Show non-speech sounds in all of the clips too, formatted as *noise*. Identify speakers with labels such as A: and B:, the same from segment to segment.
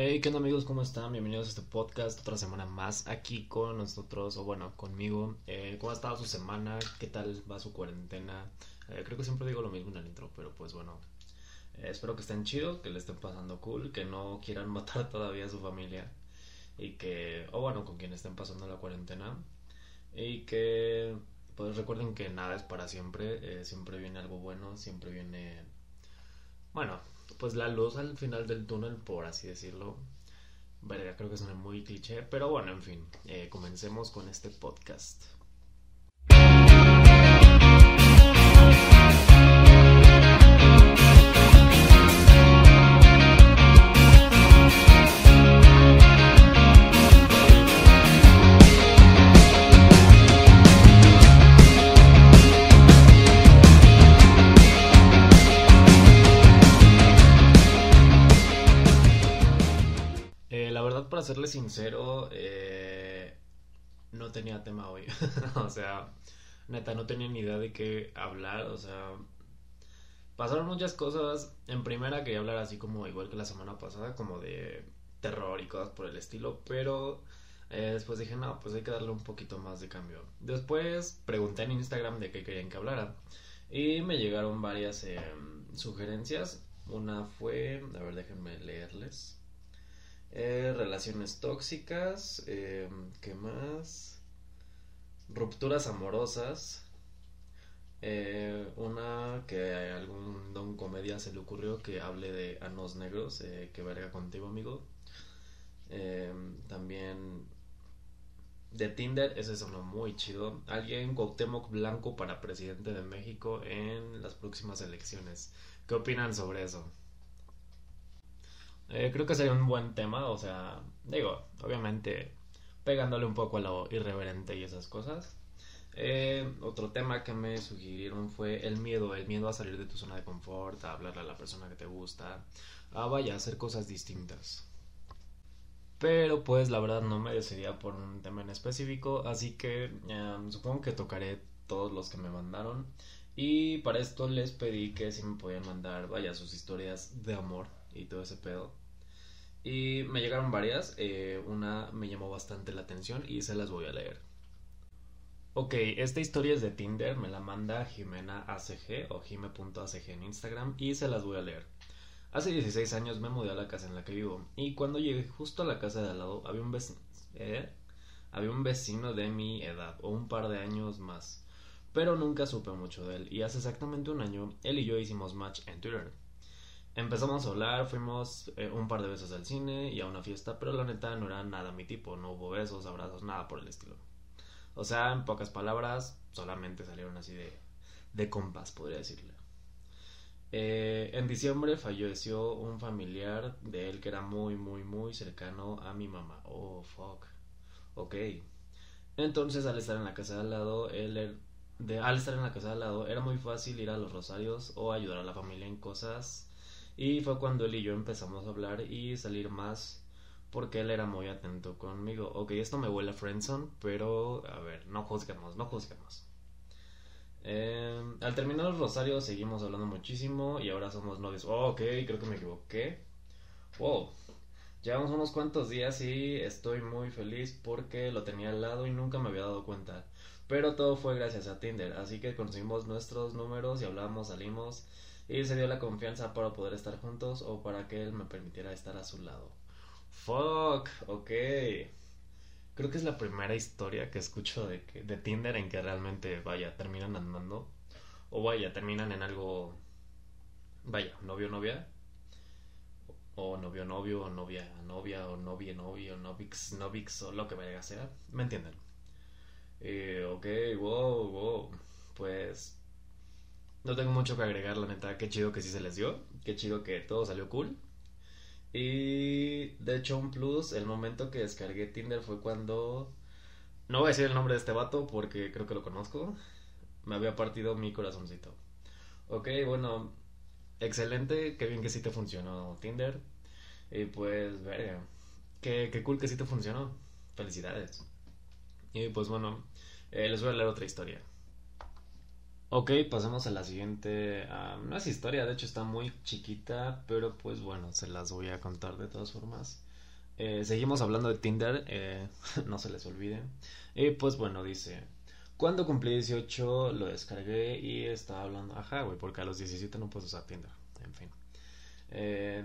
A: Hey, ¿qué onda amigos? ¿Cómo están? Bienvenidos a este podcast, otra semana más aquí con nosotros, o bueno, conmigo. Eh, ¿Cómo ha estado su semana? ¿Qué tal va su cuarentena? Eh, creo que siempre digo lo mismo en el intro, pero pues bueno, eh, espero que estén chidos, que le estén pasando cool, que no quieran *laughs* matar todavía a su familia y que, o bueno, con quien estén pasando la cuarentena y que pues recuerden que nada es para siempre, siempre viene algo bueno, siempre viene, bueno, pues la luz al final del túnel, por así decirlo. Verga, creo que suena muy cliché, pero bueno, en fin, eh, comencemos con este podcast. Para serle sincero, eh, no tenía tema hoy. *laughs* o sea, neta, no tenía ni idea de qué hablar. O sea, pasaron muchas cosas. En primera quería hablar así como igual que la semana pasada, como de terror y cosas por el estilo. Pero eh, después dije, no, pues hay que darle un poquito más de cambio. Después pregunté en Instagram de qué querían que hablara. Y me llegaron varias em, sugerencias. Una fue, a ver, déjenme leerles. Eh, relaciones tóxicas. Eh, ¿Qué más? Rupturas amorosas. Eh, una que a algún don comedia se le ocurrió que hable de anos negros. Que verga contigo, amigo. también de Tinder, ese sonó muy chido. Alguien Cuauhtémoc Blanco para presidente de México en las próximas elecciones. ¿Qué opinan sobre eso? Eh, creo que sería un buen tema, o sea, digo, obviamente pegándole un poco a lo irreverente y esas cosas. Eh, otro tema que me sugirieron fue el miedo, el miedo a salir de tu zona de confort, a hablarle a la persona que te gusta, a vaya, a hacer cosas distintas. Pero pues la verdad no me decidía por un tema en específico, así que em, supongo que tocaré todos los que me mandaron. Y para esto les pedí que si me podían mandar, vaya, sus historias de amor y todo ese pedo. Y me llegaron varias, eh, una me llamó bastante la atención y se las voy a leer. Ok, esta historia es de Tinder, me la manda Jimena ACG o jime.acg en Instagram y se las voy a leer. Hace 16 años me mudé a la casa en la que vivo y cuando llegué justo a la casa de al lado había un vecino, ¿eh? había un vecino de mi edad o un par de años más, pero nunca supe mucho de él y hace exactamente un año él y yo hicimos match en Twitter. Empezamos a hablar, fuimos eh, un par de veces al cine y a una fiesta, pero la neta no era nada mi tipo, no hubo besos, abrazos, nada por el estilo. O sea, en pocas palabras, solamente salieron así de, de compas, podría decirle. Eh, en diciembre falleció un familiar de él que era muy, muy, muy cercano a mi mamá. Oh, fuck. Ok. Entonces, al estar en la casa de al lado, él, er, de, al estar en la casa de al lado, era muy fácil ir a los rosarios o ayudar a la familia en cosas y fue cuando él y yo empezamos a hablar y salir más porque él era muy atento conmigo. Ok, esto me huele a friendzone, pero a ver, no juzguemos, no juzguemos. Em, al terminar los rosarios seguimos hablando muchísimo y ahora somos novios. Oh, ok, creo que me equivoqué. Wow, llevamos unos cuantos días y estoy muy feliz porque lo tenía al lado y nunca me había dado cuenta. Pero todo fue gracias a Tinder, así que conseguimos nuestros números y hablamos, salimos y se dio la confianza para poder estar juntos o para que él me permitiera estar a su lado. Fuck, ok. Creo que es la primera historia que escucho de, que, de Tinder en que realmente, vaya, terminan andando. O vaya, terminan en algo, vaya, novio, novia. O novio, novio, o novia, novia, o novia, novio, o novix, novix, o lo que vaya a ser. ¿Me entienden? Eh, ok, wow, wow. Pues no tengo mucho que agregar, la neta. Qué chido que sí se les dio. Qué chido que todo salió cool. Y de hecho, un plus, el momento que descargué Tinder fue cuando. No voy a decir el nombre de este vato porque creo que lo conozco. Me había partido mi corazoncito. Ok, bueno. Excelente, qué bien que sí te funcionó Tinder. Y pues, verga. Qué, qué cool que sí te funcionó. Felicidades. Y pues bueno, eh, les voy a leer otra historia. Ok, pasemos a la siguiente. ah, no es historia, de hecho está muy chiquita, pero pues bueno, se las voy a contar de todas formas. Eh, seguimos hablando de Tinder, eh, *laughs* no se les olvide. Y pues bueno, dice, cuando cumplí 18 lo descargué y estaba hablando, ajá, güey, porque a los 17 no puedes usar Tinder, en fin. Eh,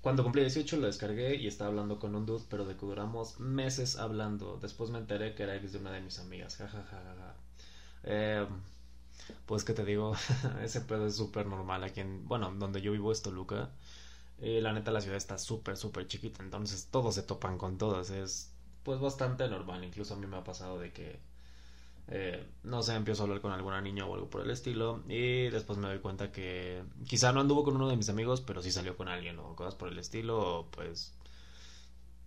A: cuando cumplí 18 lo descargué y estaba hablando con un dude, pero de que duramos meses hablando. Después me enteré que era ex de una de mis amigas, jajajaja. Eh, pues que te digo, *laughs* ese pedo es súper normal aquí en, bueno, donde yo vivo es Toluca. Eh, la neta la ciudad está súper, súper chiquita, entonces todos se topan con todos. Es pues bastante normal, incluso a mí me ha pasado de que, eh, no sé, empiezo a hablar con alguna niña o algo por el estilo y después me doy cuenta que quizá no anduvo con uno de mis amigos, pero sí salió con alguien o cosas por el estilo, o pues,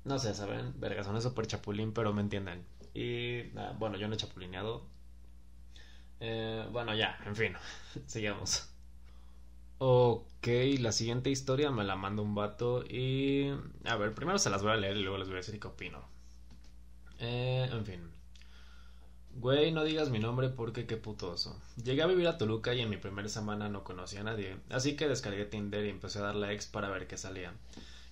A: no sé, ¿saben? Verga, son súper chapulín, pero me entienden. Y ah, bueno, yo no he chapulineado, eh, bueno, ya, en fin, *laughs* sigamos. Ok, la siguiente historia me la manda un vato y... A ver, primero se las voy a leer y luego les voy a decir qué opino. Eh, en fin. Güey, no digas mi nombre porque qué putoso. Llegué a vivir a Toluca y en mi primera semana no conocía a nadie, así que descargué Tinder y empecé a darle a ex para ver qué salía.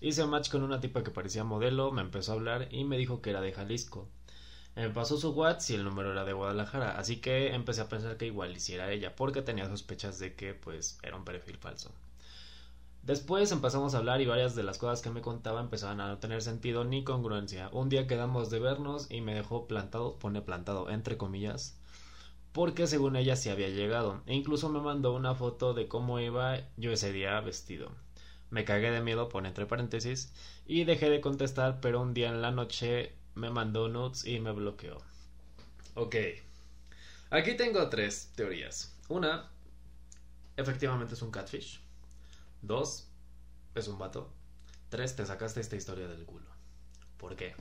A: Hice match con una tipa que parecía modelo, me empezó a hablar y me dijo que era de Jalisco. Me pasó su WhatsApp y el número era de Guadalajara, así que empecé a pensar que igual hiciera ella, porque tenía sospechas de que pues era un perfil falso. Después empezamos a hablar y varias de las cosas que me contaba empezaban a no tener sentido ni congruencia. Un día quedamos de vernos y me dejó plantado, pone plantado entre comillas, porque según ella sí había llegado, e incluso me mandó una foto de cómo iba yo ese día vestido. Me cagué de miedo, pone entre paréntesis, y dejé de contestar, pero un día en la noche me mandó notes y me bloqueó. Ok. Aquí tengo tres teorías. Una, efectivamente es un catfish. Dos, es un vato. Tres, te sacaste esta historia del culo. ¿Por qué?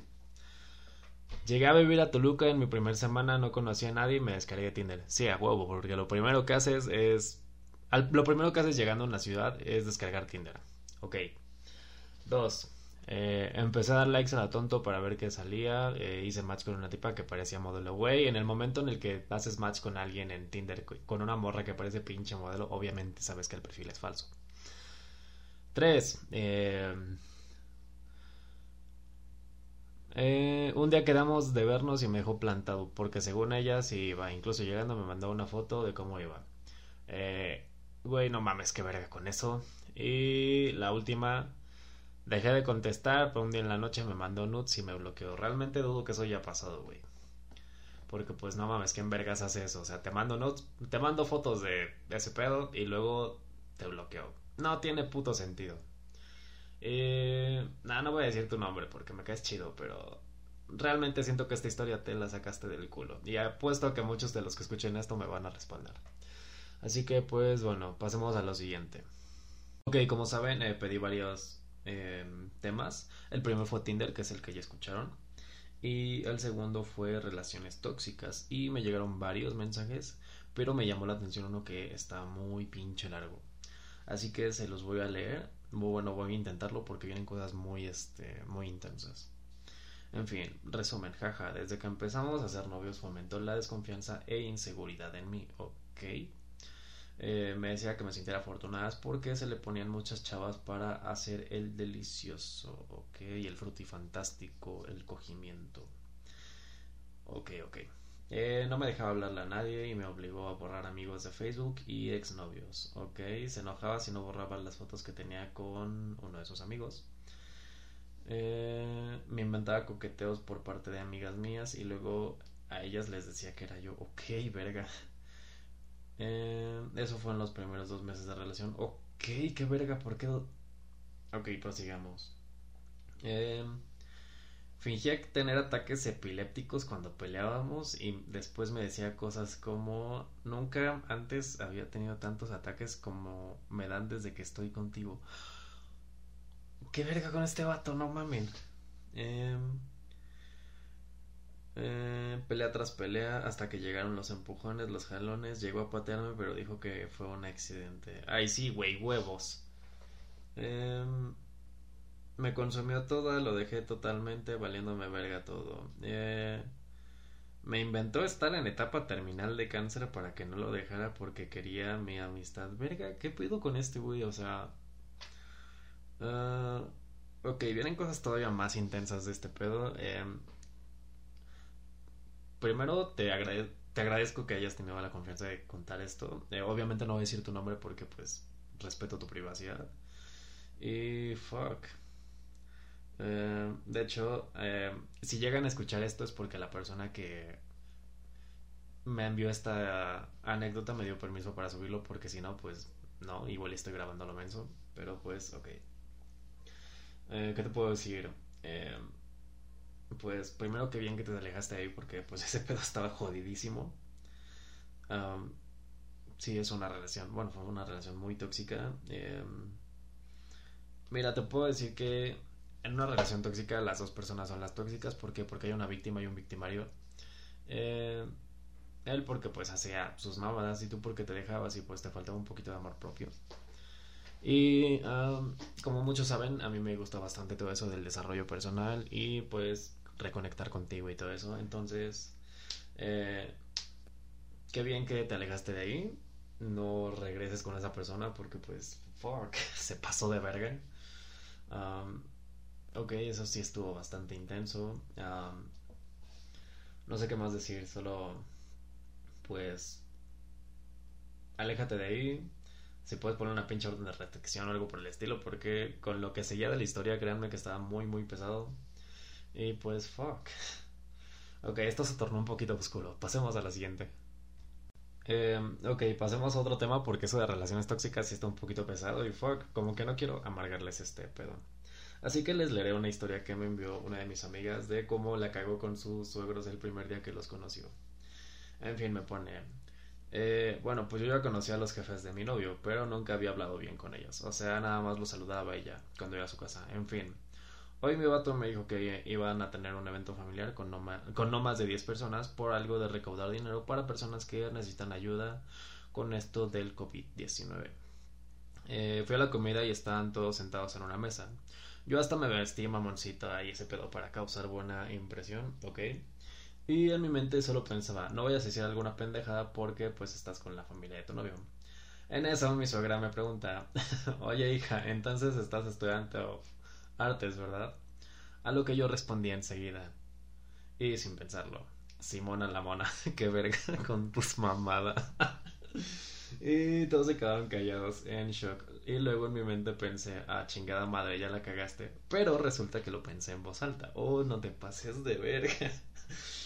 A: Llegué a vivir a Toluca en mi primera semana, no conocía a nadie y me descargué de Tinder. Sí, a huevo, porque lo primero que haces es... lo primero que haces llegando a una ciudad es descargar Tinder. Ok. Dos, eh, empecé a dar likes a la tonto para ver qué salía. eh, hice match con una tipa que parecía modelo. Güey, en el momento en el que haces match con alguien en Tinder, co- con una morra que parece pinche modelo, obviamente sabes que el perfil es falso. 3. un día quedamos de vernos y me dejó plantado, porque según ella sí iba, incluso llegando me mandó una foto de cómo iba. Eh, güey, no mames, qué verga con eso. Y la última, Dejé de contestar, pero un día en la noche me mandó nudes y me bloqueó. Realmente dudo que eso haya pasado, güey. Porque pues no mames, ¿quién vergas hace eso? O sea, te mando nudes, te mando fotos de ese pedo y luego te bloqueo. No tiene puto sentido. Eh, no voy a decir tu nombre porque me caes chido, pero realmente siento que esta historia te la sacaste del culo. Y apuesto que muchos de los que escuchen esto me van a responder. Así que pues bueno, pasemos a lo siguiente. Ok, como saben, eh, pedí varios eh, temas. El primero fue Tinder, que es el que ya escucharon. Y el segundo fue relaciones tóxicas. Y me llegaron varios mensajes, pero me llamó la atención uno que está muy pinche largo. Así que se los voy a leer. Bueno, voy a intentarlo porque vienen cosas muy, este, muy intensas. En fin, resumen, jaja, desde que empezamos a ser novios fomentó la desconfianza e inseguridad en mí, ok. Eh, me decía que me sintiera afortunadas porque se le ponían muchas chavas para hacer el delicioso, ok, y el frutifantástico, el cogimiento. Ok, ok. Eh, no me dejaba hablarle a nadie y me obligó a borrar amigos de Facebook y exnovios, ok. Se enojaba si no borraba las fotos que tenía con uno de sus amigos. Eh, me inventaba coqueteos por parte de amigas mías y luego a ellas les decía que era yo, ok, verga. Eh, eso fue en los primeros dos meses de relación. Ok, qué verga, ¿por qué? Ok, prosigamos. Eh, fingía tener ataques epilépticos cuando peleábamos y después me decía cosas como nunca antes había tenido tantos ataques como me dan desde que estoy contigo. ¿Qué verga con este vato? No mamen. Eh, pelea tras pelea hasta que llegaron los empujones, los jalones. Llegó a patearme, pero dijo que fue un accidente. Ay, sí, güey, huevos. Eh, me consumió toda, lo dejé totalmente, valiéndome verga todo. Eh, Me inventó estar en etapa terminal de cáncer para que no lo dejara porque quería mi amistad. Verga, ¿qué pido con este güey? O sea... Uh, ok, vienen cosas todavía más intensas de este pedo. Eh, primero te, te agradezco que hayas tenido la confianza de contar esto. Eh, obviamente no voy a decir tu nombre porque pues respeto tu privacidad. Y fuck. Eh, de hecho, eh, si llegan a escuchar esto es porque la persona que me envió esta anécdota me dio permiso para subirlo porque si no, pues no, igual estoy grabando lo menso. Pero pues, ok. ¿Qué te puedo decir? Pues primero que bien que te alejaste ahí porque pues *laughs* ese pedo estaba jodidísimo. sí, es una relación, bueno, fue una relación muy tóxica. Em, mira, te puedo decir que en una relación tóxica las dos personas son las tóxicas. ¿Por qué? Porque hay una víctima y un victimario. Eh, él porque pues hacía sus mamadas y tú porque te dejabas y pues te faltaba un poquito de amor propio. Y como muchos saben, a mí me gusta bastante todo eso del desarrollo personal y pues reconectar contigo y todo eso. Entonces, eh, qué bien que te alejaste de ahí. No regreses con esa persona porque pues, fuck, *laughs* se pasó de verga. Um, ok, eso sí estuvo bastante intenso. Um, no sé qué más decir, solo pues aléjate de ahí. Si puedes poner una pinche orden de restricción o algo por el estilo, porque con lo que seguía de la historia, créanme que estaba muy, muy pesado. Y pues, fuck. *laughs* Ok, esto se tornó un poquito oscuro. Pasemos a la siguiente. Eh, ok, pasemos a otro tema porque eso de relaciones tóxicas sí está un poquito pesado y fuck, como que no quiero amargarles este pedo. Así que les leeré una historia que me envió una de mis amigas de cómo la cagó con sus suegros el primer día que los conoció. En fin, me pone... Eh, bueno, pues yo ya conocía a los jefes de mi novio, pero nunca había hablado bien con ellos. O sea, nada más los saludaba ella cuando iba a su casa. En fin, Hoy mi vato me dijo que iban a tener un evento familiar con no, más, de 10 personas por algo de recaudar dinero para personas que necesitan ayuda con esto del COVID-19. Eh, fui a la comida y estaban todos sentados en una mesa. Yo hasta me vestí mamoncita y ese pedo para causar buena impresión, ¿ok? Y en mi mente solo pensaba, no vayas a decir alguna pendejada porque pues estás con la familia de tu novio. En eso mi suegra me pregunta, *laughs* oye hija, entonces estás estudiante o artes, ¿verdad? A lo que yo respondí enseguida. Y sin pensarlo. Simona la mona, *laughs* qué verga con tus mamadas. *laughs* y todos se quedaron callados en shock. Y luego en mi mente pensé, ah, chingada madre, ya la cagaste. Pero resulta que lo pensé en voz alta. Oh, no te pases de verga. *laughs*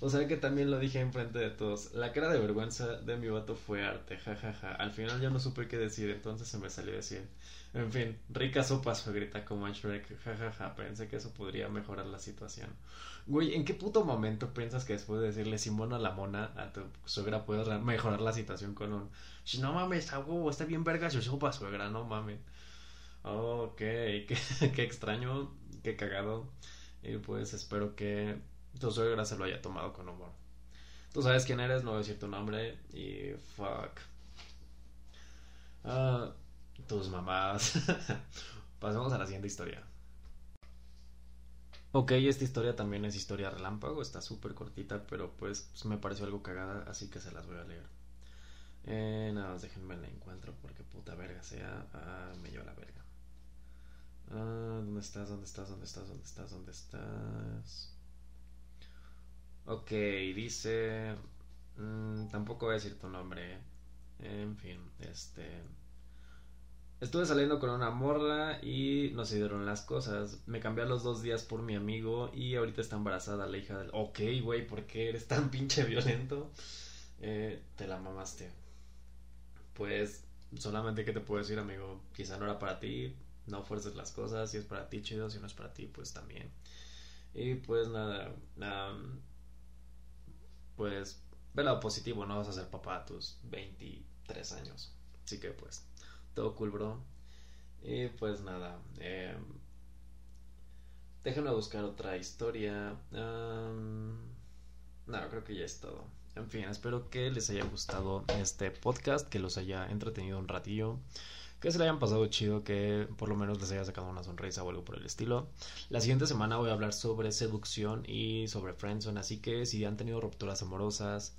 A: O sea que también lo dije enfrente de todos. La cara de vergüenza de mi vato fue arte, jajaja. Al final ya no supe qué decir, entonces se me salió decir. En fin, rica sopa suegrita como en Shrek, jajaja. Pensé que eso podría mejorar la situación. Güey, ¿en qué puto momento piensas que después de decirle Simón a la mona a tu suegra puedes mejorar la situación con un. No mames, está está bien verga su sopa suegra, no mames. Ok, *laughs* qué extraño, qué cagado. Y pues espero que tu suegra se lo haya tomado con humor. Tú sabes quién eres, no voy a decir tu nombre y fuck. Uh, tus mamás. *laughs* Pasemos a la siguiente historia. Ok, esta historia también es historia relámpago, está súper cortita, pero pues me pareció algo cagada, así que se las voy a leer. Eh, nada más déjenme la encuentro porque puta verga sea. Ah, me lleva la verga. Ah, ¿Dónde estás? ¿Dónde estás? ¿Dónde estás? ¿Dónde estás? ¿Dónde estás? Ok, dice... Mm, tampoco voy a decir tu nombre. En fin, este... Estuve saliendo con una morla y no se dieron las cosas. Me cambié a los dos días por mi amigo y ahorita está embarazada la hija del... Ok, güey, ¿por qué eres tan pinche violento? Eh, te la mamaste. Pues solamente que te puedo decir, amigo, quizá no era para ti. No fuerces las cosas. Si es para ti, chido. Si no es para ti, pues también. Y pues nada pues ve lado positivo, no vas a ser papá a tus 23 años. Así que pues, todo cool, bro. Y pues nada, eh, déjenme buscar otra historia. no, creo que ya es todo. En fin, espero que les haya gustado este podcast, que los haya entretenido un ratillo que se le hayan pasado chido, que por lo menos les haya sacado una sonrisa o algo por el estilo. La siguiente semana voy a hablar sobre seducción y sobre friendzone, así que si han tenido rupturas amorosas,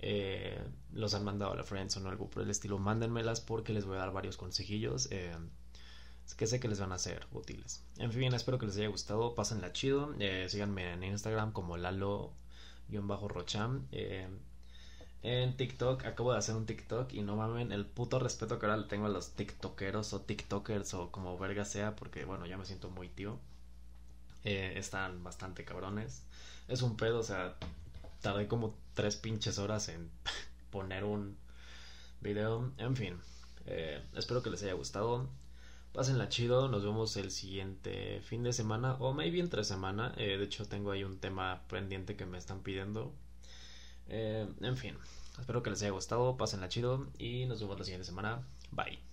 A: eh, los han mandado a la friendzone o algo por el estilo, mándenmelas porque les voy a dar varios consejillos. Eh, que sé que les van a ser útiles. En fin, espero que les haya gustado. Pásenla chido. Eh, síganme en Instagram como Lalo-Rocham. En TikTok, acabo de hacer un TikTok y no mamen el puto respeto que ahora le tengo a los TikTokeros o TikTokers o como verga sea, porque bueno, ya me siento muy tío. Eh, están bastante cabrones. Es un pedo, o sea, tardé como tres pinches horas en *laughs* poner un video. En fin, eh, espero que les haya gustado. Pásenla chido, nos vemos el siguiente fin de semana o maybe entre semana. Eh, de hecho, tengo ahí un tema pendiente que me están pidiendo. Eh, en fin, espero que les haya gustado, pásenla chido y nos vemos la siguiente semana. Bye.